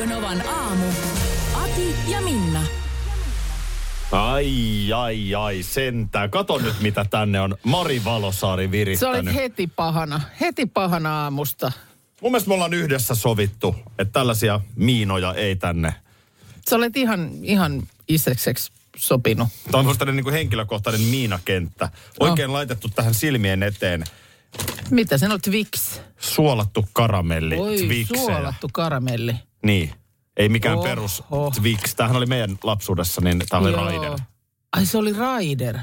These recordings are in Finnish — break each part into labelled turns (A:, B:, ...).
A: Radionovan aamu. Ati ja Minna.
B: Ai, ai, ai, sentään. Kato nyt, mitä tänne on Mari Valosaari
C: Se
B: virittänyt.
C: oli heti pahana, heti pahana aamusta.
B: Mun mielestä me ollaan yhdessä sovittu, että tällaisia miinoja ei tänne.
C: Sä olet ihan, ihan isekseksi sopinut.
B: Tämä on musta niin kuin henkilökohtainen miinakenttä. Oikein laitettu tähän silmien eteen.
C: Mitä sen on Twix?
B: Suolattu karamelli,
C: Oi,
B: Twixejä.
C: suolattu karamelli.
B: Niin. Ei mikään
C: Oho.
B: perus Twix. Tämähän oli meidän lapsuudessa, niin tämä oli
C: Joo.
B: Raider.
C: Ai se oli Raider.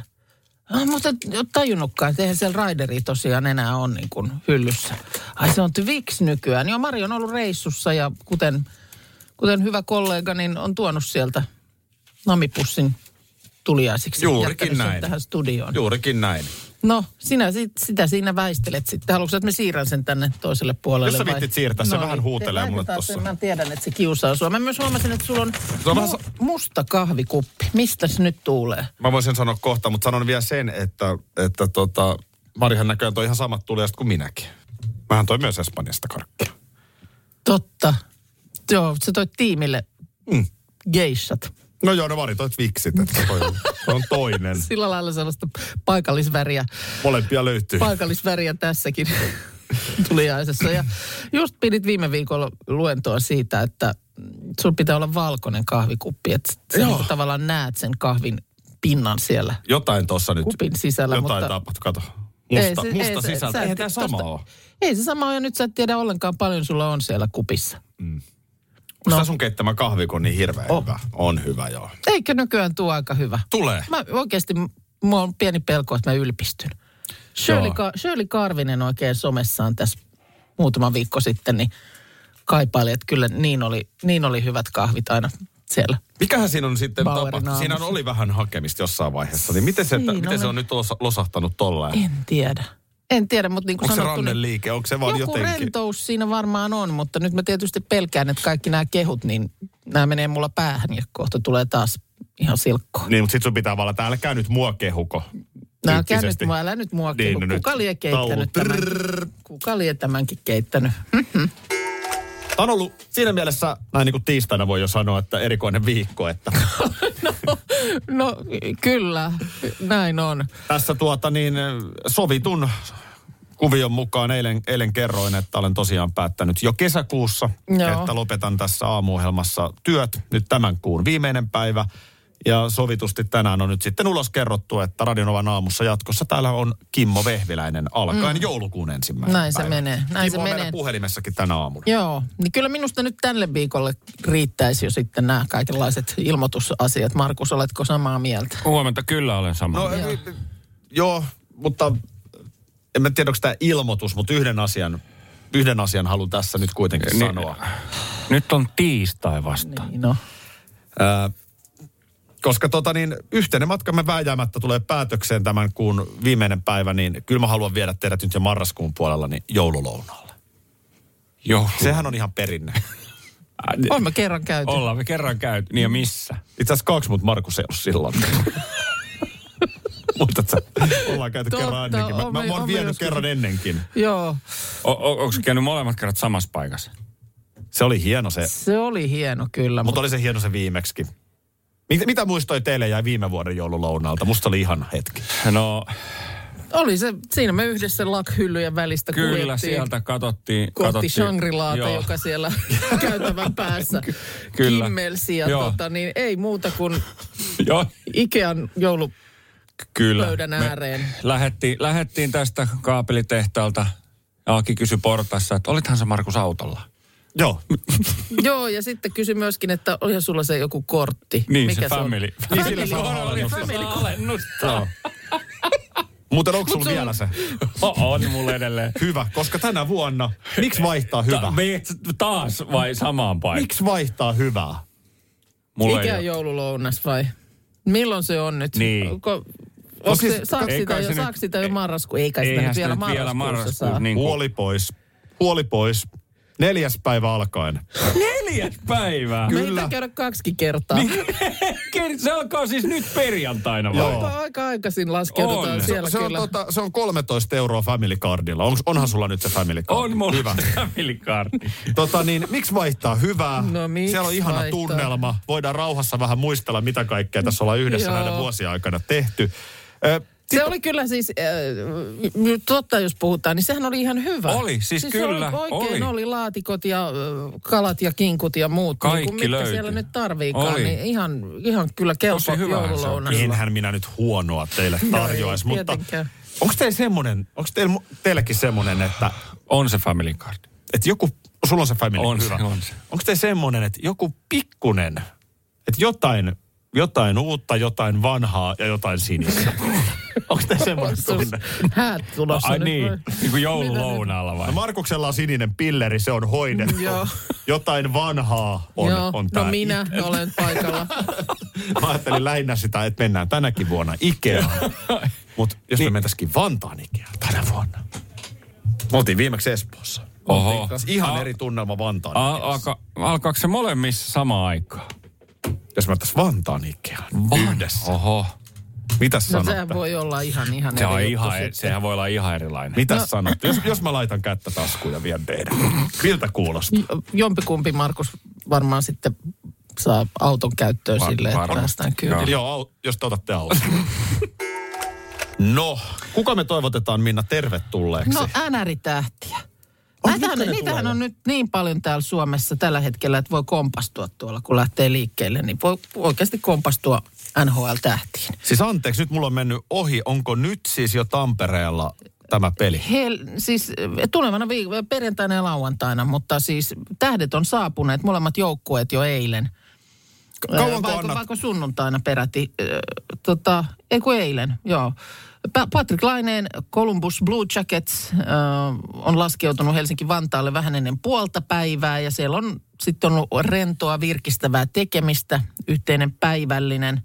C: Ah, mutta et ole tajunnutkaan, että eihän siellä Raideri tosiaan enää on niin kuin hyllyssä. Ai se on Twix nykyään. Joo, Mari on ollut reissussa ja kuten, kuten hyvä kollega, niin on tuonut sieltä namipussin tuliaisiksi.
B: Juurikin näin.
C: tähän studioon.
B: Juurikin näin.
C: No, sinä sit, sitä siinä väistelet sitten. Haluatko, että me siirrän sen tänne toiselle puolelle?
B: Jos sä
C: vai?
B: viittit siirtää, se vähän
C: niin.
B: huutelee
C: Te-
B: mulle
C: sen, Mä tiedän, että se kiusaa sua. Mä myös huomasin, että sulla on,
B: Se on vähän
C: mu- musta kahvikuppi. Mistä se nyt tulee?
B: Mä voisin sanoa kohta, mutta sanon vielä sen, että, että tota, Marihan näköjään toi ihan samat tulijasta kuin minäkin. Mähän toi myös Espanjasta karkkia.
C: Totta. Joo, se toi tiimille
B: Mm.
C: geissat.
B: No joo, ne varitoit viksit, että toi on, toi on toinen.
C: Sillä lailla sellaista paikallisväriä,
B: Molempia löytyy.
C: paikallisväriä tässäkin tuliaisessa. Ja just pidit viime viikolla luentoa siitä, että sun pitää olla valkoinen kahvikuppi, että sä niinku tavallaan näet sen kahvin pinnan siellä
B: Jotain tossa nyt.
C: kupin sisällä.
B: Jotain
C: mutta
B: tapahtui, kato.
C: Ei
B: Musta,
C: se-
B: musta
C: ei se-
B: sisältö. Eihän tää sama
C: tosta-
B: ole.
C: ei se sama ole, ja nyt sä et tiedä ollenkaan paljon sulla on siellä kupissa.
B: Onko
C: No.
B: sun keittämä kahvi, kun on niin hirveän
C: On.
B: hyvä? On hyvä, joo.
C: Eikö nykyään tuo aika hyvä?
B: Tulee.
C: Mä oikeasti, mulla on pieni pelko, että mä ylpistyn. Shirley. Ka- Shirley Karvinen oikein somessaan tässä muutama viikko sitten, niin kaipaili, että kyllä niin oli, niin oli hyvät kahvit aina siellä.
B: Mikähän siinä on sitten tapahtunut? Siinä oli vähän hakemista jossain vaiheessa. Niin miten se, että, miten se
C: oli.
B: on nyt los- losahtanut tolleen?
C: En tiedä. En tiedä, mutta niin kuin
B: Onko se
C: sanottu, niin
B: ranneliike? Onko se vaan
C: joku
B: jotenkin?
C: rentous siinä varmaan on, mutta nyt mä tietysti pelkään, että kaikki nämä kehut, niin nämä menee mulla päähän ja kohta tulee taas ihan silkkoon.
B: Niin, mutta sit sun pitää vaan, että älkää nyt mua kehuko.
C: Nää käy nyt, mua, älä nyt mua
B: Niin,
C: kehu.
B: no nyt
C: Kuka lie keittänyt tämän? Kuka lie tämänkin keittänyt?
B: Tämä on ollut siinä mielessä, näin niin kuin tiistaina voi jo sanoa, että erikoinen viikko, että
C: No kyllä, näin on.
B: tässä tuota niin sovitun kuvion mukaan eilen, eilen kerroin, että olen tosiaan päättänyt jo kesäkuussa,
C: Joo.
B: että lopetan tässä aamuohjelmassa työt nyt tämän kuun viimeinen päivä. Ja sovitusti tänään on nyt sitten ulos kerrottu, että Radionovan aamussa jatkossa täällä on Kimmo Vehviläinen alkaen mm. joulukuun ensimmäinen
C: Näin se
B: päivä.
C: menee, näin
B: Kimmo
C: se
B: on meidän
C: menee.
B: puhelimessakin tänä aamuna.
C: Joo, niin kyllä minusta nyt tälle viikolle riittäisi jo sitten nämä kaikenlaiset ilmoitusasiat. Markus, oletko samaa mieltä?
D: Huomenta, kyllä olen sama.
B: No, joo. joo, mutta en mä tiedä, onko tämä ilmoitus, mutta yhden asian, yhden asian haluan tässä nyt kuitenkin
D: Niin.
B: sanoa.
D: Nyt on tiistai vasta.
C: Niin no.
B: Ää, koska tota niin, yhteinen matkamme vääjäämättä tulee päätökseen tämän kuun viimeinen päivä, niin kyllä mä haluan viedä teidät nyt jo marraskuun puolella niin joululounaalle.
D: Joo.
B: Sehän on ihan perinne.
C: On me kerran käyty.
D: Ollaan me kerran käyty. Niin ja missä?
B: Itse asiassa kaksi, mutta Markus ei ollut silloin. Muistatko? Ollaan käyty
C: Totta,
B: kerran ennenkin. Mä,
C: on
B: mä,
C: me-
B: mä oon vienyt
C: joskus.
B: kerran ennenkin.
C: Joo,
D: O- o- Onko käynyt molemmat kerrat samassa paikassa?
B: Se oli hieno se,
C: se oli hieno kyllä.
B: mutta oli se hieno se viimeksi. Mitä, mitä muistoi teille jäi viime vuoden joululounaalta? Musta oli ihana hetki.
D: No
C: Oli se, siinä me yhdessä lakhyllyjen välistä
D: kyllä
C: kuljettiin
D: sieltä katsottiin.
C: kohti
D: katsottiin.
C: Shangri-Laata,
D: Joo.
C: joka siellä käytävän päässä
D: Kyllä.
C: kimmelsi. Ja
D: Joo.
C: tota, niin ei muuta kuin
D: Joo,
C: Ikean joulu
D: kyllä.
C: pöydän
D: Me
C: ääreen.
D: Lähettiin, lähettiin tästä kaapelitehtaalta. Aki kysyi portassa, että olithan se Markus autolla.
B: Joo.
C: Joo, ja sitten kysyi myöskin, että olihan sulla se joku kortti.
D: Niin,
C: Mikä
D: se
C: on?
D: family.
C: Family,
D: Niin, sillä saa
C: family,
D: alennusta.
C: family
D: Saa
C: kortti.
D: alennusta.
B: Muuten onko sulla
C: se on-
B: vielä se
D: On mulla edelleen.
B: hyvä? Koska tänä vuonna, miksi vaihtaa hyvä?
D: Ta- taas vai samaan paikkaan?
B: Miksi vaihtaa hyvää?
D: Mulla
C: Mikä joululounas vai? Milloin se on nyt?
D: Niin.
C: Ko, no
B: siis-
C: se, saako,
D: ei
C: sitä jo,
D: se
C: saako
D: nyt-
C: sitä jo marraskuun? Ei kai sitä nyt
D: sitä
C: vielä
D: nyt vielä
C: marraskuussa saa.
D: marraskuun. Niin kuin,
B: Puoli pois. Puoli pois. Neljäs päivä alkaen.
D: neljäs päivää.
B: Kyllä.
C: Meitä käydä kaksi kertaa.
D: Niin. se alkaa siis nyt perjantaina vai?
B: Joo.
C: Aika, aika aikaisin laskeudutaan
D: On.
C: siellä
B: se, on,
C: kyllä.
B: tota, se on 13 euroa Family Cardilla. Onks, onhan sulla nyt se Family Card?
D: On mulla
B: Hyvä.
D: family card.
B: Tota niin, miksi vaihtaa hyvää?
C: No, miksi
B: Siellä on ihana
C: vaihtaa?
B: tunnelma. Voidaan rauhassa vähän muistella, mitä kaikkea tässä ollaan yhdessä
C: Joo.
B: näiden vuosien aikana tehty. Ö,
C: Se oli kyllä siis, äh, totta jos puhutaan, niin sehän oli ihan hyvä.
D: Oli, siis kyllä,
C: Se oli oikein
D: oli.
C: oli laatikot ja äh, kalat ja kinkut ja muut.
D: Kaikki
C: niin kuin mitkä
D: löytyi.
C: siellä nyt tarviikaan,
D: Oli.
C: niin ihan, ihan kyllä kelpo
D: se on.
C: joululounas.
B: enhän minä nyt huonoa teille tarjoaisi,
C: ei
B: mutta onko teillä semmoinen, onko teillä, teilläkin semmoinen, että,
D: On se family card.
B: että joku, sulla on se family
D: On se,
B: hyvä.
D: on se.
B: Onko teillä semmoinen, että joku pikkunen, että jotain, jotain uutta, jotain vanhaa ja jotain sinistä? onko teillä semmoinen tunne?
C: Häät tulossa
D: Ai
C: nyt.
D: niin,
C: vai?
D: niin kuin joululounaalla vai?
B: No Markuksella on sininen pilleri, se on hoidettu.
C: Joo.
B: Jotain vanhaa on,
C: Joo,
B: on
C: no
B: tää
C: minä olen paikalla.
B: Mä ajattelin lähinnä sitä, että mennään tänäkin vuonna Ikeaan. Mutta jos me mentäisikin Vantaan Ikeaan tänä vuonna. Me oltiin viimeksi Espoossa.
D: Oho.
B: Ihan
D: A-
B: eri tunnelma Vantaan
D: A-
B: Ikeassa.
D: alka, alkaako se molemmissa samaan aikaan?
B: Jos mä tässä Vantaan Ikeaan yhdessä.
D: Oho.
B: Mitäs
C: No
B: sanotte?
C: sehän voi olla ihan, ihan
D: Se on
C: eri
D: ihan,
C: juttu
D: e- sehän voi olla ihan erilainen.
B: Mitäs
C: No-
B: sanotte? Jos, jos mä laitan kättä taskuun ja vien teidän. Miltä kuulostaa?
C: Jompikumpi Markus varmaan sitten saa auton käyttöön
D: Var-
C: silleen, että
D: varmasti.
C: päästään kyllä.
B: Joo, au- jos te otatte auton. No, kuka me toivotetaan Minna tervetulleeksi?
C: No änäritähtiä. Niitähän
B: tulee?
C: on nyt niin paljon täällä Suomessa tällä hetkellä, että voi kompastua tuolla, kun lähtee liikkeelle. Niin voi oikeasti kompastua NHL-tähtiin.
B: Siis anteeksi, nyt mulla on mennyt ohi. Onko nyt siis jo Tampereella tämä peli?
C: Hel, siis eh, tulevana viik- perjantaina ja lauantaina, mutta siis tähdet on saapuneet, molemmat joukkueet jo eilen.
B: Kauanko
C: Ö, vaikka,
B: annat-
C: vaikka sunnuntaina peräti. Ö, Tota, ei kun eilen, joo. Pa- Patrick Laineen Columbus Blue Jackets ö, on laskeutunut Helsinki-Vantaalle vähän ennen puolta päivää ja siellä on sitten ollut rentoa virkistävää tekemistä, yhteinen päivällinen.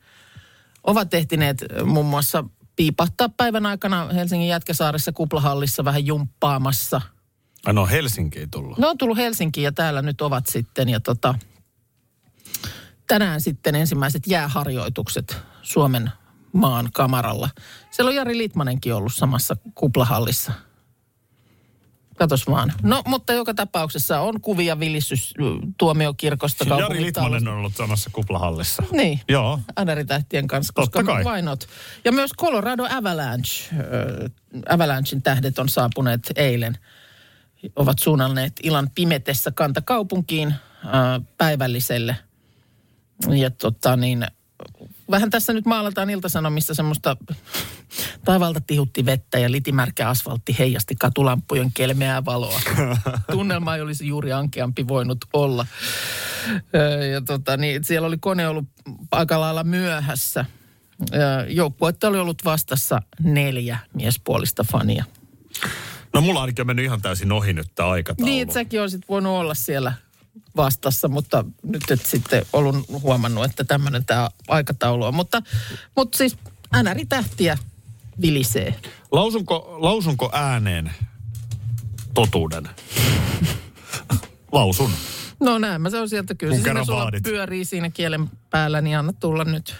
C: Ovat ehtineet muun muassa piipahtaa päivän aikana Helsingin Jätkäsaaressa kuplahallissa vähän jumppaamassa.
B: No Helsinkiin tullut.
C: Ne on tullut Helsinkiin ja täällä nyt ovat sitten ja tota, tänään sitten ensimmäiset jääharjoitukset Suomen maan kamaralla. Siellä on Jari Litmanenkin ollut samassa kuplahallissa. Katos vaan. No, mutta joka tapauksessa on kuvia vilistys tuomiokirkosta.
B: Jari Litmanen on ollut samassa kuplahallissa.
C: Niin.
B: Joo.
C: Anaritähtien kanssa,
B: Totta
C: koska
B: kai.
C: why not? Ja myös Colorado Avalanche, äh, Avalanchein tähdet on saapuneet eilen. Ovat suunnanneet illan pimetessä kantakaupunkiin äh, päivälliselle. Ja tota niin, vähän tässä nyt maalataan iltasanomissa semmoista taivalta tihutti vettä ja litimärkä asfaltti heijasti katulampujen kelmeää valoa. Tunnelma ei olisi juuri ankeampi voinut olla. Ja tota, niin, siellä oli kone ollut aika lailla myöhässä. Joukkuetta oli ollut vastassa neljä miespuolista fania.
B: No mulla ainakin on mennyt ihan täysin ohi nyt tämä aikataulu.
C: Niin, että säkin olisit voinut olla siellä vastassa, mutta nyt et sitten ollut huomannut, että tämmöinen tämä aikataulu on. Mutta, mutta siis NRI tähtiä vilisee.
B: Lausunko, lausunko ääneen totuuden? Lausun.
C: No näin mä se on sieltä kyllä.
B: Kun kerran
C: sulla
B: vaadit.
C: pyörii siinä kielen päällä, niin anna tulla nyt.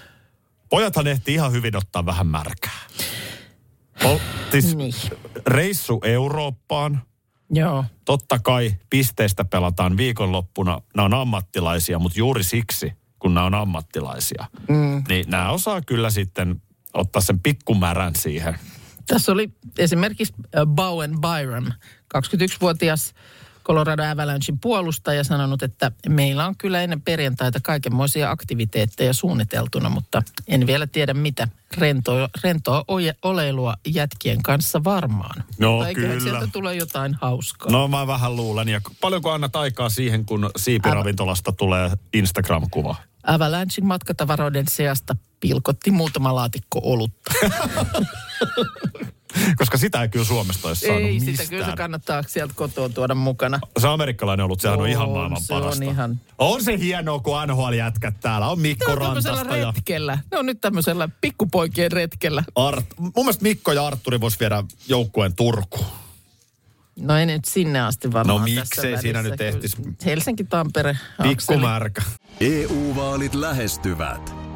B: Pojathan ehti ihan hyvin ottaa vähän märkää. Ol, siis
C: Niin.
B: reissu Eurooppaan.
C: Joo.
B: Totta kai pisteistä pelataan viikonloppuna. Nämä on ammattilaisia, mutta juuri siksi, kun nämä on ammattilaisia, mm. niin nämä osaa kyllä sitten ottaa sen pikkumärän siihen.
C: Tässä oli esimerkiksi äh, Bowen Byron, 21-vuotias Colorado Avalanchein puolustaja sanonut, että meillä on kyllä ennen perjantaita kaikenmoisia aktiviteetteja suunniteltuna, mutta en vielä tiedä mitä. Rentoa, rentoa oje, oleilua jätkien kanssa varmaan.
B: No,
C: Mutta
B: kyllä.
C: sieltä tulee jotain hauskaa.
B: No mä vähän luulen. Ja paljonko annat aikaa siihen, kun siipiravintolasta tulee Instagram-kuva?
C: Avalanchein matkatavaroiden seasta pilkotti muutama laatikko olutta.
B: Koska sitä ei kyllä Suomesta olisi saanut
C: Ei
B: mistään.
C: sitä, kyllä se kannattaa sieltä kotoa tuoda mukana.
B: Se amerikkalainen ollut, sehän on,
C: On,
B: ihan maailman
C: se on
B: parasta.
C: ihan-
B: on se hienoa, kun NHL-jätkät täällä. On
C: Ne
B: Mikko
C: on tämmöisellä
B: Rantasta ja
C: retkellä. Ne on nyt tämmöisellä pikkupoikien retkellä.
B: Art. Mun mielestä Mikko ja Arturi vois viedä joukkueen Turkuun.
C: No ei nyt sinne asti varmaan
B: No miksei siinä nyt ehtis?
C: Helsinki, Tampere,
B: Pikku
C: akseli.
B: märkä.
E: EU-vaalit lähestyvät.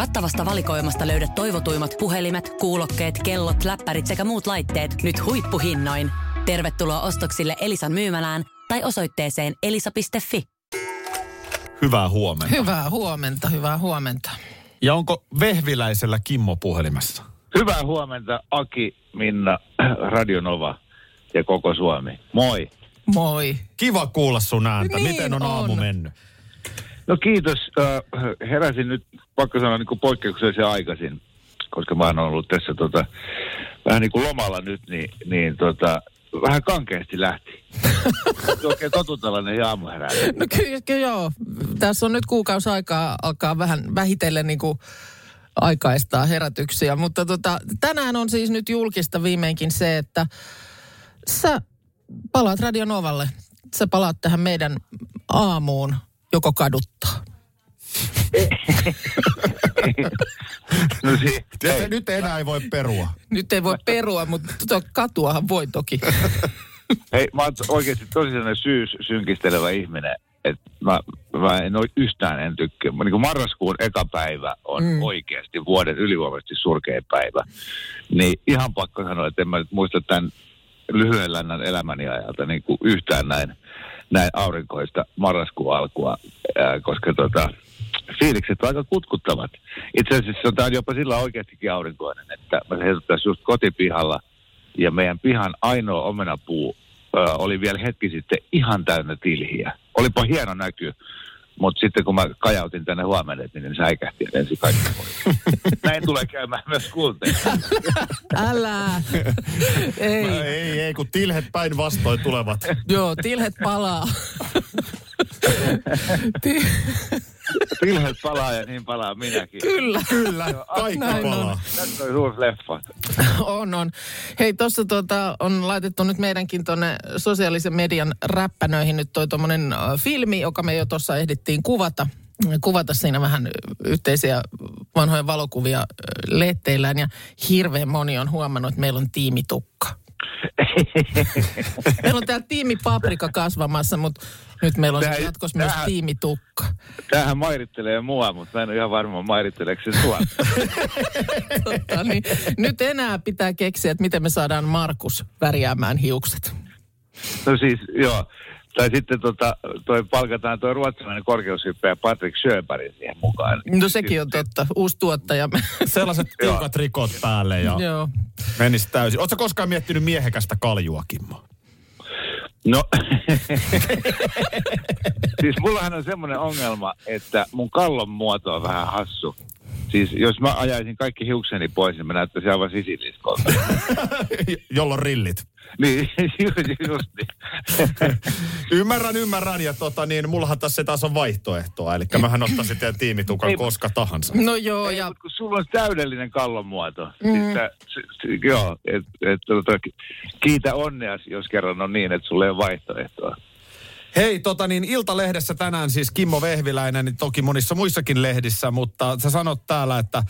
F: Kattavasta valikoimasta löydät toivotuimmat puhelimet, kuulokkeet, kellot, läppärit sekä muut laitteet nyt huippuhinnoin. Tervetuloa ostoksille Elisan myymälään tai osoitteeseen elisa.fi.
B: Hyvää huomenta.
C: Hyvää huomenta, hyvää huomenta.
B: Ja onko Vehviläisellä Kimmo puhelimessa?
G: Hyvää huomenta Aki, Minna, Radionova ja koko Suomi. Moi.
C: Moi.
B: Kiva kuulla sun ääntä.
C: Niin
B: Miten on aamu
C: on.
B: mennyt?
G: No kiitos. Heräsin nyt, pakko sanoa, niin poikkeuksellisen aikaisin, koska mä oon ollut tässä tota, vähän niin kuin lomalla nyt, niin, niin tota, vähän kankeasti lähti. Oikein totutalainen aamuherää.
C: No kyllä, kyllä joo. Tässä on nyt kuukausi aikaa alkaa vähän vähitellen niin kuin aikaistaa herätyksiä. Mutta tota, tänään on siis nyt julkista viimeinkin se, että sä palaat Radio Novalle. Sä palaat tähän meidän aamuun, joko kaduttaa.
G: No si-
B: Tiedätkö, nyt enää ei voi perua.
C: Nyt ei voi perua, mutta katuahan voi toki.
G: Hei, mä oon oikeasti tosi sellainen syys synkistelevä ihminen, että mä, mä en ole yhtään en tykkää. Niin kuin marraskuun eka päivä on mm. oikeasti vuoden ylivoimaisesti surkein päivä. Niin ihan pakko sanoa, että en mä nyt muista tämän lyhyen lännän elämäni ajalta niin kuin yhtään näin, näin aurinkoista marraskuun alkua, ää, koska tota, fiilikset on aika kutkuttavat. Itse asiassa tämä on jopa sillä oikeastikin aurinkoinen, että mä heiluttaisiin just kotipihalla ja meidän pihan ainoa omenapuu ö, oli vielä hetki sitten ihan täynnä tilhiä. Olipa hieno näky, mutta sitten kun mä kajautin tänne huomenna, niin ne säikähti ensin kaikki. Näin tulee käymään myös kulteen.
C: Älä. ei.
B: Ei, ei, kun tilhet päin vastoin tulevat.
C: Joo, tilhet palaa. Ti-
G: Tilhet palaa ja niin palaa minäkin.
C: Kyllä.
B: Kyllä, kaikki
C: Näin on.
B: palaa.
G: Tässä on uusi leffa.
C: On, on. Hei, tuossa tota, on laitettu nyt meidänkin tuonne sosiaalisen median räppänöihin nyt toi tommonen äh, filmi, joka me jo tuossa ehdittiin kuvata. Kuvata siinä vähän yhteisiä vanhoja valokuvia letteillään ja hirveän moni on huomannut, että meillä on tiimitukka. meillä on täällä tiimi paprika kasvamassa, mutta nyt meillä on sitten jatkossa myös
G: tää-
C: tiimitukka.
G: Tämähän mairittelee mua, mutta mä en ole ihan varma mairitteleeko se sua.
C: Totta, niin, nyt enää pitää keksiä, että miten me saadaan Markus värjäämään hiukset.
G: No siis, joo. Tai sitten tota, toi palkataan toi ruotsalainen korkeushyppäjä Patrick Sjöberg siihen mukaan.
C: No sekin on totta. Uusi tuottaja.
B: Sellaiset tiukat rikot päälle ja
C: Joo.
B: menisi täysin. Oletko koskaan miettinyt miehekästä kaljua, Kimmo?
G: No, siis mullahan on semmoinen ongelma, että mun kallon muoto on vähän hassu. Siis jos mä ajaisin kaikki hiukseni pois, niin mä näyttäisin aivan sisiliskolta.
B: Jolla on rillit.
G: Niin, just, niin.
B: Ymmärrän, ymmärrän. Ja tota niin, mullahan tässä taas on vaihtoehtoa. Eli mähän ottaisin teidän tiimitukan
G: Ei,
B: koska tahansa.
C: No joo,
G: Ei,
C: ja
G: mut kun sulla on täydellinen kallon muoto. Mm. Siis joo, et, et, tota, kiitä onnea, jos kerran on niin, että sulla ei ole vaihtoehtoa.
B: Hei, tota niin, Iltalehdessä tänään siis Kimmo Vehviläinen, niin toki monissa muissakin lehdissä, mutta sä sanot täällä, että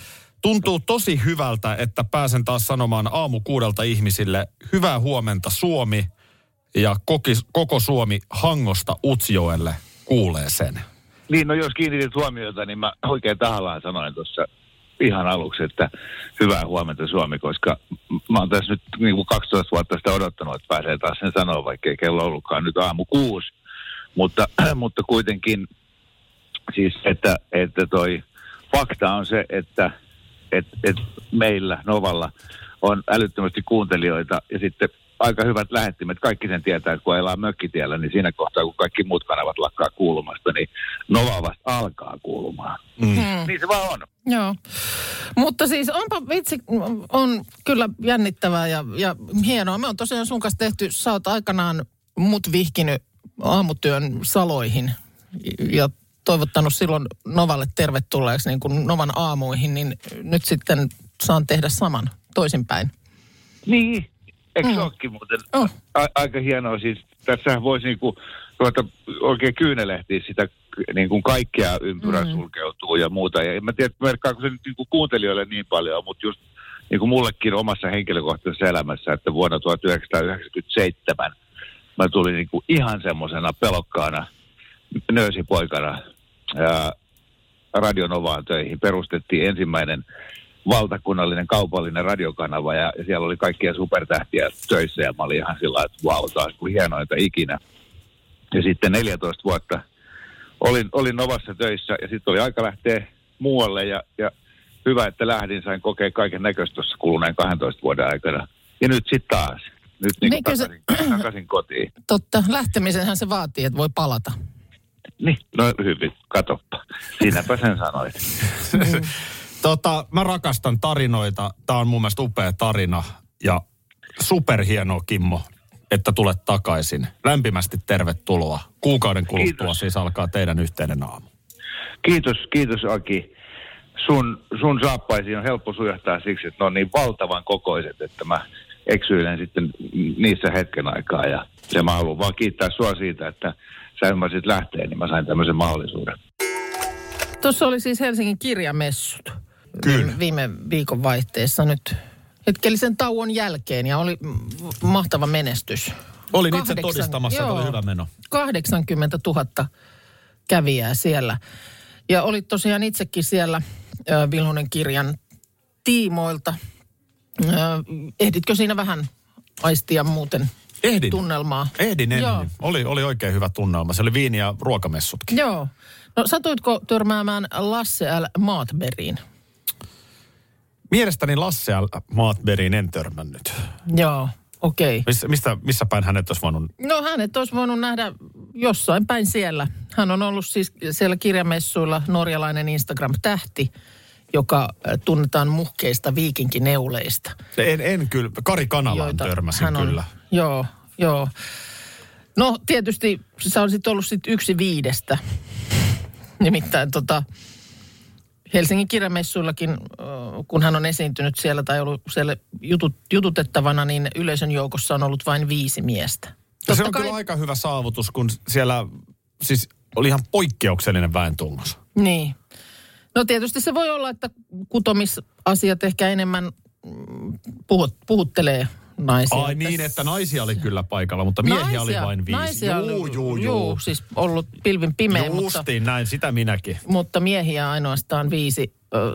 B: tuntuu tosi hyvältä, että pääsen taas sanomaan aamu kuudelta ihmisille hyvää huomenta Suomi. ja koki, koko Suomi Hangosta Utsjoelle kuulee sen.
G: Niin, no jos kiinnitit huomiota, niin mä oikein tahallaan sanoin tuossa ihan aluksi, että hyvää huomenta Suomi, koska mä oon tässä nyt niin kuin 12 vuotta sitä odottanut, että pääsee taas sen sanoa, vaikka ei kello ollutkaan nyt aamu kuusi. Mutta, mutta kuitenkin siis, että, että toi fakta on se, että et, et meillä Novalla on älyttömästi kuuntelijoita ja sitten aika hyvät lähettimet. Kaikki sen tietää, että kun ajellaan mökkitiellä, niin siinä kohtaa, kun kaikki muut kanavat lakkaa kuulumasta, niin Nova vasta alkaa kuulumaan. Mm. Niin se vaan on.
C: Joo. Mutta siis onpa vitsi, on kyllä jännittävää ja, ja hienoa. Me on tosiaan sun kanssa tehty, sä oot aikanaan mut vihkinyt aamutyön saloihin ja toivottanut silloin Novalle tervetulleeksi niin kuin Novan aamuihin, niin nyt sitten saan tehdä saman toisinpäin.
G: Niin, eikö
C: Mm.
G: olekin muuten
C: Oh.
G: a- aika hienoa. Siis tässähän voisi niinku ruveta oikein kyynelehtiä sitä niin kuin kaikkea ympyrä mm. sulkeutuu ja muuta. Ja en mä tiedä, merkkaako se nyt niin kuin kuuntelijoille niin paljon, mutta just niin kuin mullekin omassa henkilökohtaisessa elämässä, että vuonna 1997 mä tulin niin kuin ihan semmoisena pelokkaana nöösipoikana ää, Radionovaan töihin. Perustettiin ensimmäinen valtakunnallinen kaupallinen radiokanava ja, ja siellä oli kaikkia supertähtiä töissä ja mä olin ihan sillä että vau, taas kuin hienointa ikinä. Ja sitten 14 vuotta olin, olin Novassa töissä ja sitten oli aika lähteä muualle ja, ja hyvä, että lähdin, sain kokea kaiken näköistä tuossa kuluneen 12 vuoden aikana. Ja nyt sitten taas. Nyt niin
C: kyllä se-
G: takaisin, takaisin kotiin.
C: Totta, lähtemisenhän se vaatii, että voi palata.
G: Niin, no hyvin, katoppa. Siinäpä sen sanoit.
B: Tota, mä rakastan tarinoita. Tämä on mun mielestä upea tarina ja superhienoa Kimmo, että tulet takaisin. Lämpimästi tervetuloa. Kuukauden kuluttua
G: Kiitos.
B: siis alkaa teidän yhteinen aamu.
G: Kiitos, kiitos Aki. Sun, sun saappaisiin on helppo sujahtaa siksi, että ne on niin valtavan kokoiset, että mä eksyilen sitten niissä hetken aikaa. Ja, ja mä haluan vaan kiittää sua siitä, että sä ymmärsit lähteä, niin mä sain tämmöisen mahdollisuuden.
C: Tuossa oli siis Helsingin kirjamessut.
B: Kyllä.
C: Viime viikon vaihteessa nyt hetkellisen tauon jälkeen ja oli mahtava menestys.
B: Olin itse
C: Kahdeksan-
B: todistamassa, että oli
C: joo.
B: hyvä meno.
C: 80 000 kävijää siellä. Ja oli tosiaan itsekin siellä Vilhunen kirjan tiimoilta. Ö, ehditkö siinä vähän aistia muuten
B: Ehdin.
C: tunnelmaa?
B: Ehdin, ehdin.
C: Joo.
B: Oli, oli oikein hyvä tunnelma. Se oli viini- ja ruokamessutkin.
C: Joo. No satuitko törmäämään Lasse L. Maatberiin?
B: Mielestäni Lasse Maatberiin en törmännyt.
C: Joo, okei. Okay.
B: Missä, mistä, missä päin hänet olisi voinut...
C: No hänet olisi voinut nähdä jossain päin siellä. Hän on ollut siis siellä kirjamessuilla norjalainen Instagram-tähti, joka äh, tunnetaan muhkeista viikinkineuleista.
B: En, en kyllä. Kari Kanalaan törmäsin
C: hän on,
B: kyllä.
C: Joo, joo. No tietysti sä olisit ollut sit yksi viidestä. Nimittäin tota, Helsingin kirjamessuillakin, kun hän on esiintynyt siellä tai ollut siellä jutut, jututettavana, niin yleisön joukossa on ollut vain viisi miestä.
B: Ja se
C: Totta
B: on
C: kai-
B: kyllä aika hyvä saavutus, kun siellä siis oli ihan poikkeuksellinen väentunnus.
C: Niin. No tietysti se voi olla, että kutomisasiat ehkä enemmän mm, puhut, puhuttelee naisia.
B: Ai niin, että naisia oli kyllä paikalla, mutta miehiä oli vain viisi.
C: Naisia
B: juu, juu,
C: juu,
B: juu.
C: siis ollut pilvin pimeä, mutta,
B: Justiin näin, sitä minäkin.
C: mutta miehiä ainoastaan viisi.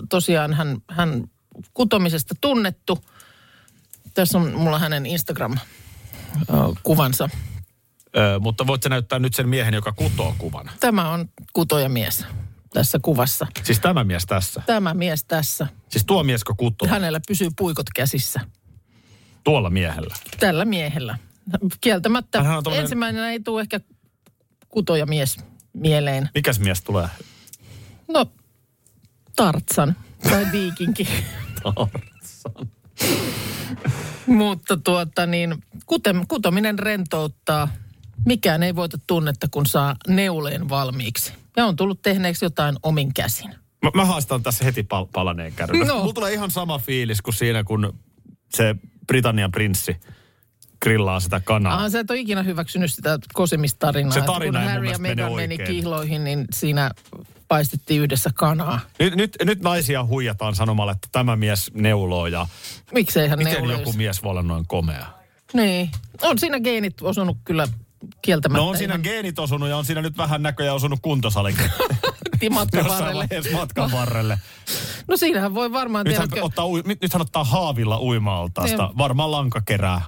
C: Tosiaan hän, hän kutomisesta tunnettu. Tässä on mulla hänen Instagram-kuvansa.
B: Ö, mutta voit sä näyttää nyt sen miehen, joka kutoo kuvan.
C: Tämä on kutojamies tässä kuvassa.
B: Siis tämä mies tässä.
C: Tämä mies tässä.
B: Siis tuo miesko kutoo.
C: Hänellä pysyy puikot käsissä.
B: Tuolla miehellä.
C: Tällä miehellä. Kieltämättä
B: Hänhän on tommonen-
C: ensimmäisenä ei tule ehkä kutojamies mieleen.
B: Mikäs mies tulee?
C: No, Tartsan tai viikinki. Mutta tuota niin, kutem, kutominen rentouttaa. Mikään ei voita tunnetta, kun saa neuleen valmiiksi. Ja on tullut tehneeksi jotain omin käsin.
B: Mä, mä haastan tässä heti pal- palaneen kärryn.
C: No.
B: Mulla tulee ihan sama fiilis kuin siinä, kun se Britannian prinssi grillaa sitä kanaa.
C: Ah, sä et ole ikinä hyväksynyt sitä kosimistarinaa.
B: Se tarina
C: kun Harry ja Meghan meni kihloihin, niin siinä paistettiin yhdessä kanaa.
B: Nyt, nyt, nyt naisia huijataan sanomalla, että tämä mies neuloo ja
C: Miksei hän
B: miten
C: neuloisi?
B: joku mies voi olla noin komea.
C: Niin. On siinä geenit osunut kyllä kieltämättä.
B: No on siinä
C: ihan
B: geenit osunut ja on siinä nyt vähän näköjään osunut kuntosalikin.
C: matkan varrelle.
B: matkan varrelle.
C: No siinähän voi varmaan,
B: Nyt hän,
C: tiedätkö,
B: ottaa, ui- nyt, nyt hän ottaa haavilla uima-altaasta.
C: Niin.
B: Varmaan lanka kerää,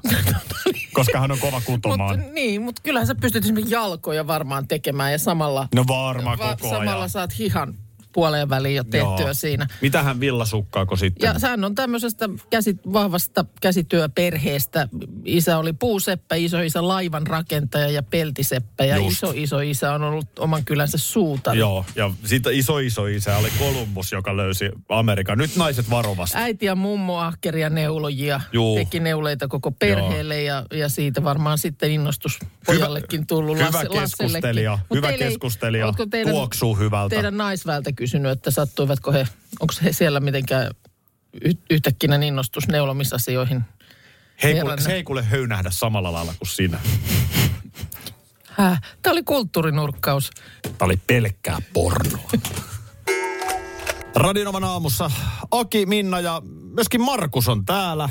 B: koska hän on kova kutomaan.
C: Mut, niin, mutta kyllähän sä pystyt esimerkiksi jalkoja varmaan tekemään ja samalla,
B: No varmaan
C: va-
B: koko
C: samalla
B: ajan.
C: saat hihan puoleen väliin jo tehtyä
B: Joo.
C: siinä.
B: Mitähän villasukkaako sitten?
C: Ja hän on tämmöisestä käsi, vahvasta käsityöperheestä. Isä oli puuseppä, isoisä laivan rakentaja ja peltiseppä. Ja
B: Just.
C: iso iso isä on ollut oman kylänsä suutari.
B: Joo, ja siitä iso iso isä oli Kolumbus, joka löysi Amerikan. Nyt naiset varovasti.
C: Äiti ja mummo ahkeria neulojia.
B: Juu.
C: Teki neuleita koko perheelle ja, ja siitä varmaan sitten innostus pojallekin tullut.
B: hyvä
C: Lasse-
B: keskustelija, hyvä
C: teille ei-
B: keskustelija,
C: teidän,
B: tuoksuu hyvältä.
C: Teidän naisväältä kysynyt, että sattuivatko he, onko he siellä mitenkään y- yhtäkkiä innostus neulomisasioihin?
B: Hei, kuule,
C: Herranen.
B: se ei kuule höynähdä samalla lailla kuin sinä.
C: Häh? Tämä oli kulttuurinurkkaus.
B: Tämä oli pelkkää pornoa. Radinovan aamussa Aki, Minna ja myöskin Markus on täällä.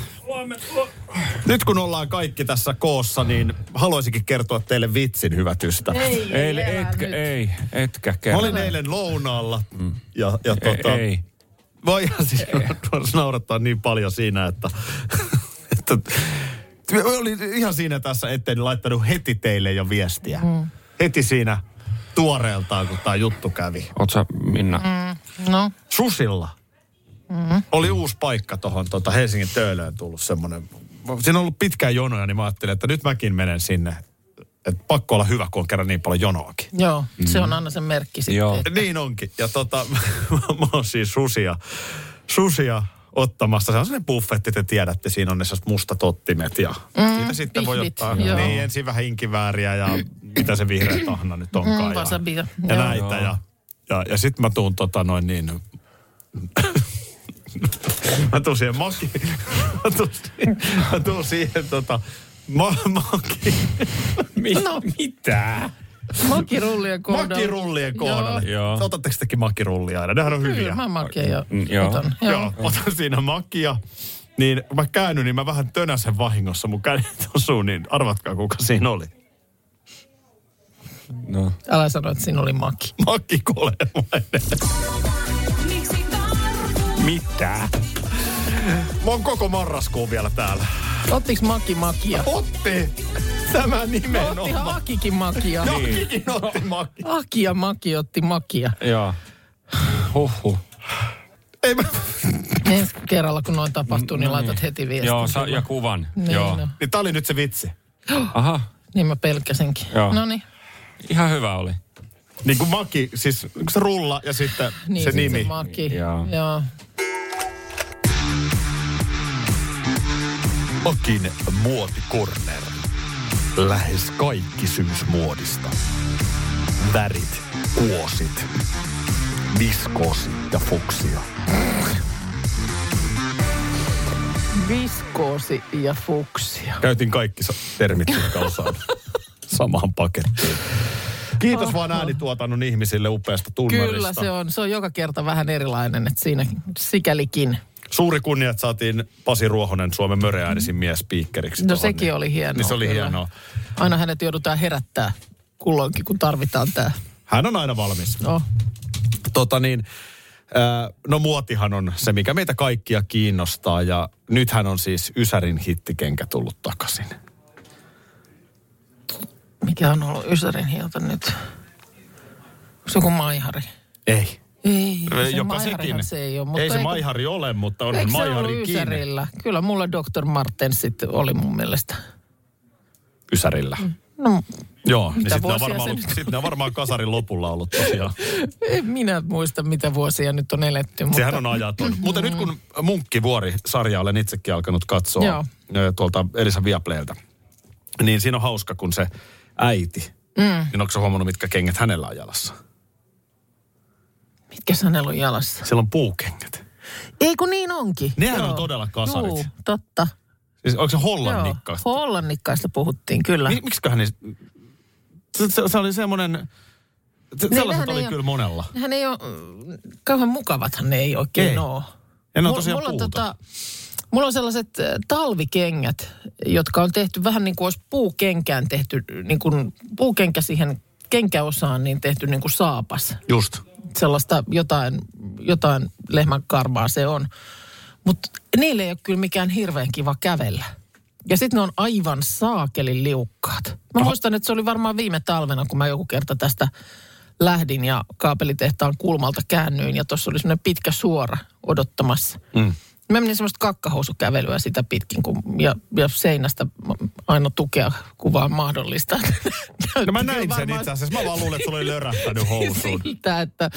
B: Nyt kun ollaan kaikki tässä koossa, niin haluaisinkin kertoa teille vitsin, hyvät ystävät.
C: Ei,
D: Ei, etkä,
C: nyt.
D: ei, etkä
B: Mä
D: kerro.
B: olin eilen lounaalla ja, ja tota,
D: Ei, ei.
B: Voihan siis naurattaa niin paljon siinä, että, että oli ihan siinä tässä, etten laittanut heti teille jo viestiä. Mm. Heti siinä tuoreeltaan, kun tämä juttu kävi.
D: Oot sä, Minna?
C: No,
B: Susilla mm. oli uusi paikka tuohon tota Helsingin töölöön tullut semmoinen. Siinä on ollut pitkään jonoja, niin mä ajattelin, että nyt mäkin menen sinne. Että pakko olla hyvä, kun on kerran niin paljon jonoakin.
C: joo, se on aina se merkki sitten.
D: Joo.
C: että-
B: Niin onkin. Ja tota, mä oon siis susia, susia ottamassa. Se on sellainen buffetti, te tiedätte, siinä on ne mustat ottimet ja mm, siitä sitten voi
C: pihvit,
B: ottaa
C: joo.
B: niin, ensin vähän inkivääriä ja mitä se vihreä tahna nyt onkaan.
C: Mm,
B: ja, ja
C: joo.
B: näitä. Ja, ja, ja sitten mä tuun tota noin niin... mä tuun siihen maki... mä tuun siihen, mä tuun siihen tota... Ma, maki...
C: No,
B: Mitä?
C: makirullien kohdalla.
B: Makirullien kohdalle.
D: Joo.
B: Joo. Otatteko tekin makirullia aina? Nehän on hyviä.
C: Kyllä, mä makia jo
D: Mm, joo.
C: otan.
B: Joo.
C: Joo.
B: Joo, otan siinä makia. Niin kun mä käännyn, niin mä vähän tönäsen vahingossa. Mun kädet osuu, niin arvatkaa kuka siinä oli.
D: No.
C: Älä sano, että siinä oli maki.
B: Makki Kolemainen. Mitä? Mä oon koko marraskuun vielä täällä.
C: Ottiks maki makia?
B: Otti! Tämä nimenomaan.
C: Akikin makia.
B: Jokikin otti makki.
C: Aki ja maki otti makia.
D: Joo. Huhhuh.
B: Ei mä...
C: Ensi kerralla, kun noin tapahtuu, niin laitat heti viestin.
D: Joo, sa- ja kuvan.
C: Niin,
D: Joo.
C: no.
B: Niin tää oli nyt se vitsi.
D: Aha,
C: Niin mä pelkäsinkin.
D: Joo.
C: No niin.
D: Ihan hyvä oli.
B: Niin kuin maki, siis se rulla ja sitten
C: Niin,
B: se
C: sit
B: nimi.
C: Se maki.
D: Joo.
C: Joo.
B: Akin muotikorner. Lähes kaikki syysmuodista. Värit, kuosit, viskoosi ja fuksia.
C: Viskoosi ja fuksia.
B: Käytin kaikki termit, jotka osaan samaan pakettiin. Kiitos vaan äänituotannon ihmisille upeasta tunnarista.
C: Kyllä se on. Se on joka kerta vähän erilainen, että siinä sikälikin.
B: Suuri kunnia, että saatiin Pasi Ruohonen Suomen möreäänisin mies spiikkeriksi.
C: No
B: tuohon,
C: sekin
B: niin-
C: oli hienoa.
B: Niin se oli
C: kyllä.
B: hienoa.
C: Aina hänet joudutaan herättää kulloinkin, kun tarvitaan tämä.
B: Hän on aina valmis.
C: No,
B: Tota niin, no muotihan on se, mikä meitä kaikkia kiinnostaa ja nythän on siis Ysärin hittikenkä tullut takaisin.
C: Mikä on ollut Ysärin hieltä nyt? Se joku maihari?
B: Ei.
C: Ei, se
B: Joka sekin.
C: se ei ole.
B: ei se
C: eikö-
B: maihari ole, mutta on
C: Eikö
B: maihari.
C: Ysärillä? Kyllä mulla Dr. Martens sitten oli mun mielestä.
B: Ysärillä.
C: No,
B: Joo, niin
C: Mitä
B: sitten ne, on varmaan ollut, sit on varmaan kasarin lopulla ollut tosiaan.
C: en minä muista, mitä vuosia nyt on eletty. Mutta...
B: Sehän on ajaton. Mutta nyt kun Munkkivuori-sarja olen itsekin alkanut katsoa
C: Joo.
B: tuolta Elisa Viapleeltä, niin siinä on hauska, kun se äiti, mm. niin onko se huomannut, mitkä kengät hänellä on jalassa?
C: Mitkä hänellä on jalassa?
B: Siellä on puukengät.
C: Ei kun niin onkin.
B: Nehän
C: Joo.
B: on todella kasarit.
C: Juu, totta.
B: Siis onko se
C: Joo,
B: hollannikkaista?
C: hollannikkaista puhuttiin, kyllä.
B: Mi- Miksiköhän niin... Se, se, se oli semmoinen... Se, sellaiset
C: nehän
B: oli kyllä
C: ole-
B: monella.
C: Hän ei ole, kauhean mukavathan ne ei oikein
B: Ei.
C: ole.
B: On
C: Mul-
B: tosiaan
C: mulla on
B: puuta.
C: tota, Mulla on sellaiset äh, talvikengät, jotka on tehty vähän niin kuin olisi puukenkään tehty, niin kuin puukenkä siihen kenkäosaan, niin tehty niin kuin saapas.
B: Just.
C: Sellaista jotain, jotain lehmän karmaa se on. Mutta niille ei ole kyllä mikään hirveän kiva kävellä. Ja sitten ne on aivan saakelin liukkaat. Mä
B: Aha.
C: muistan, että se oli varmaan viime talvena, kun mä joku kerta tästä lähdin ja kaapelitehtaan kulmalta käännyin ja tuossa oli semmoinen pitkä suora odottamassa.
B: Mm.
C: Mä menin semmoista kakkahousukävelyä sitä pitkin kun, ja, ja seinästä aina tukea kuvaa mahdollista.
B: No mä näin sen itse asiassa. Mä vaan luulen, että sulla oli lörähtänyt housuun.
C: Siltä, että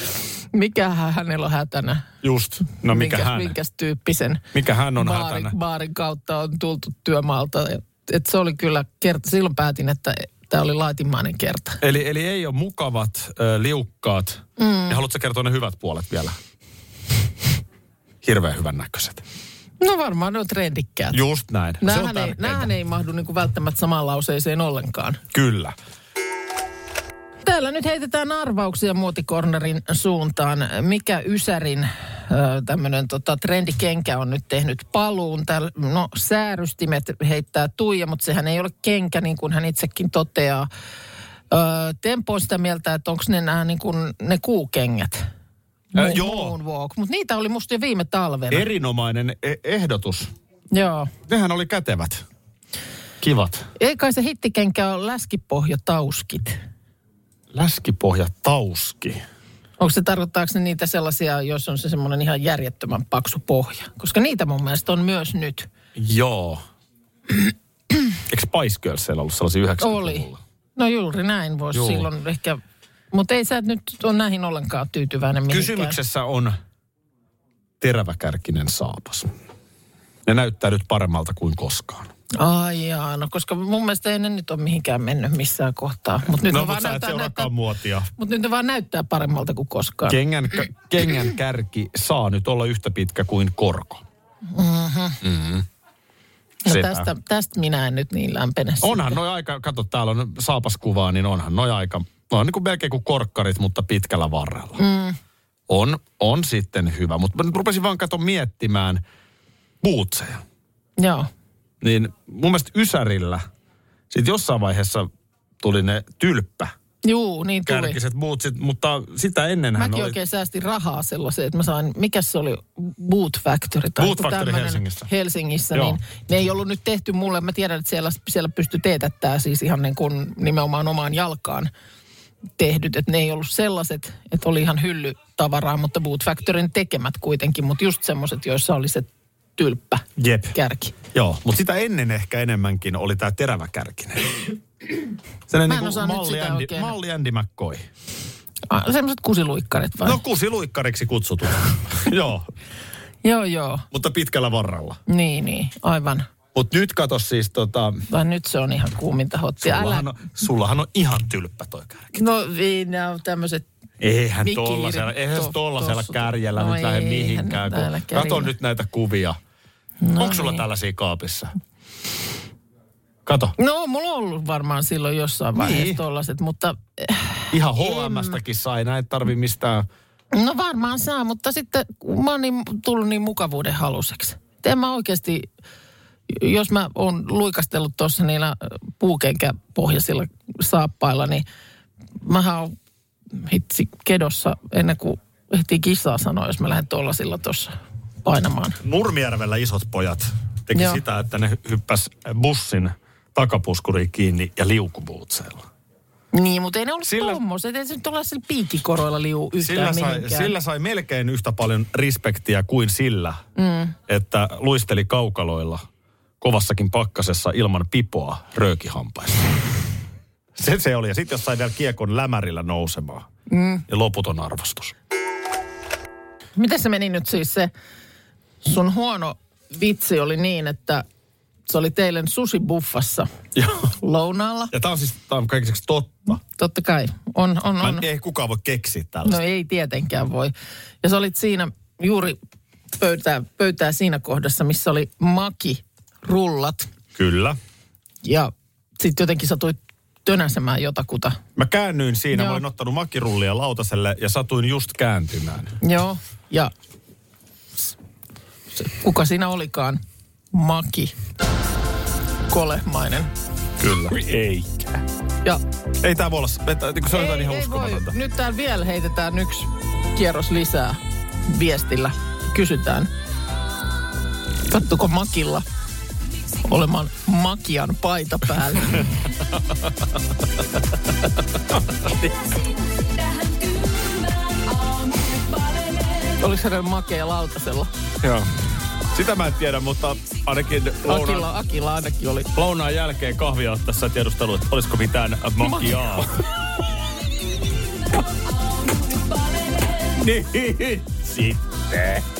C: mikähän hänellä on hätänä.
B: Just. No mikä
C: minkäs,
B: hän?
C: Minkäs tyyppisen
B: Mikä hän on
C: baarin,
B: hätänä?
C: baarin kautta on tultu työmaalta. Et, et se oli kyllä kerta. Silloin päätin, että tämä oli laitimainen kerta.
B: Eli, eli ei ole mukavat, liukkaat. Mm. Ja haluatko kertoa ne hyvät puolet vielä? Hirveän hyvän näköiset.
C: No varmaan ne on trendikkäät.
B: Just näin.
C: Nämähän ei, nämähän ei mahdu niinku välttämättä samaan lauseeseen ollenkaan.
B: Kyllä.
C: Täällä nyt heitetään arvauksia muotikornerin suuntaan. Mikä Ysärin tämmöinen tota, trendikenkä on nyt tehnyt paluun? Täällä, no säärystimet heittää Tuija, mutta sehän ei ole kenkä, niin kuin hän itsekin toteaa. Ö, Tempo on sitä mieltä, että onko ne nämä niin kuin, ne kuukengät? Moon-
B: joo.
C: Moonwalk. Mutta niitä oli musta jo viime talvena.
B: Erinomainen e- ehdotus.
C: Joo.
B: Nehän oli kätevät. Kivat.
C: Ei kai se hittikenkä on läskipohjatauskit.
B: Läskipohja tauski.
C: Onko se, tarkoittaako ne niitä sellaisia, jos on se semmoinen ihan järjettömän paksu pohja? Koska niitä mun mielestä on myös nyt.
B: Joo. Eikö Spice Girlsilla ollut sellaisia 90-luvulla?
C: Oli. No juuri näin voisi silloin ehkä... Mutta ei sä et nyt ole näihin ollenkaan tyytyväinen mihinkään.
B: Kysymyksessä on teräväkärkinen saapas. Ne näyttää nyt paremmalta kuin koskaan.
C: Ai jaa, no koska mun mielestä ei ne nyt ole mihinkään mennyt missään kohtaa. Mutta nyt,
B: no, mutta sä et
C: näyttää,
B: muotia.
C: mut nyt ne vaan näyttää paremmalta kuin koskaan.
B: Kengän, kengän kärki saa nyt olla yhtä pitkä kuin korko.
C: no
B: sepä.
C: tästä, tästä minä en nyt niin lämpene.
B: Onhan noi aika, kato täällä on saapaskuvaa, niin onhan noi aika, no on niin kuin melkein kuin korkkarit, mutta pitkällä varrella. Mm. On, on sitten hyvä, mutta mä nyt rupesin vaan kato miettimään bootseja.
C: Joo.
B: Niin mun mielestä Ysärillä, sitten jossain vaiheessa tuli ne tylppä
C: Juu, niin tuli.
B: kärkiset bootsit, mutta sitä ennenhän
C: Mäkin
B: oli...
C: oikein säästin rahaa sellaiseen, että mä sain, mikä se oli, Boot Factory. Tai
B: Boot Factory Helsingissä.
C: Helsingissä,
B: Joo.
C: niin ne ei ollut nyt tehty mulle. Mä tiedän, että siellä, siellä pystyi teetättää siis ihan niin kuin nimenomaan omaan jalkaan tehdyt. Että ne ei ollut sellaiset, että oli ihan hyllytavaraa, mutta Boot Factoryn tekemät kuitenkin. Mutta just semmoiset, joissa oli se tylppä
B: Jep.
C: kärki.
B: Joo, mutta sitä ennen ehkä enemmänkin oli tämä teräväkärkinen. Sellainen
C: Mä en
B: niin kuin malli, Andy,
C: oikein.
B: malli Andy McCoy.
C: Ah, semmoiset kusiluikkarit vai?
B: No kusiluikkariksi kutsutut. Joo,
C: Joo, joo.
B: mutta pitkällä varrella.
C: Niin, niin. Aivan.
B: Mutta nyt kato siis tota,
C: Vai nyt se on ihan kuuminta hottia. Älä
B: sullahan on, sullahan on ihan tylppä toi kärki.
C: No nämä on tämmöiset
B: Eihän tollasella, eihän
C: to-
B: tollasella
C: tossut.
B: kärjellä
C: No
B: nyt lähde mihinkään. Kun, kato nyt näitä kuvia.
C: No
B: Onko sulla
C: niin.
B: tällaisia kaapissa? Kato,
C: No, mulla on ollut varmaan silloin jossain vaiheessa
B: Niin.
C: tollaset, mutta
B: ihan HMstäkin sai, näin tarvi mistään.
C: no varmaan saa, mutta sitten mä oon niin, tullut niin mukavuuden haluseksi. En mä oikeasti, jos mä oon luikastellut tuossa niillä puukenkäpohjaisilla saappailla, niin mähän oon hitsi kedossa ennen kuin ehtii kisaa sanoa, jos mä lähden tollasilla tuossa painamaan.
B: Nurmijärvellä isot pojat teki
C: Joo.
B: sitä, että ne hyppäs bussin takapuskuriin kiinni ja liukubuutseilla.
C: Niin, mutta ei ne ollut
B: Sillä-
C: sillä, tommoset. Ei se nyt olla sillä piikkikoroilla liu yhtään
B: Sillä sai,
C: mihinkään.
B: sillä sai melkein yhtä paljon respektiä kuin sillä, mm. että luisteli kaukaloilla kovassakin pakkasessa ilman pipoa röökihampaista. Se se oli. Ja sitten jos sai vielä kiekon lämärillä nousemaan. Mm. Ja loputon arvostus.
C: Miten se meni nyt siis se sun huono vitsi oli niin, että se oli teille susibuffassa lounaalla.
B: Ja tämä on siis tää on kaikiseksi totta.
C: Totta kai. On, on,
B: Mä
C: on.
B: en, ei kukaan voi keksiä
C: No
B: tällaista.
C: ei tietenkään voi. Ja sä olit siinä juuri pöytää, pöytää siinä kohdassa, missä oli maki, rullat
B: Kyllä.
C: ja sitten jotenkin satuit tönäsemään jotakuta.
B: Mä käännyin siinä, mä
C: Joo.
B: olin ottanut makirullia lautaselle ja satuin just kääntymään.
C: Joo, ja kuka siinä olikaan, maki. Kolehmainen.
B: Kyllä.
D: Eikä.
C: Ja
B: Ei tää voi olla, että, niin se on jotain ihan
C: ei voi.
B: uskomatonta.
C: Nyt täällä vielä heitetään yksi kierros lisää viestillä. Kysytään, kattuko Makilla olemaan Makian paita päällä. Oliko hänellä makea lautasella?
D: Joo.
B: Sitä mä en tiedä, mutta ainakin lounaan,
C: Akilla, Akilla ainakin oli.
B: lounaan jälkeen kahvia ottaessa tiedustelu, että olisiko mitään makiaa. niin, sitten.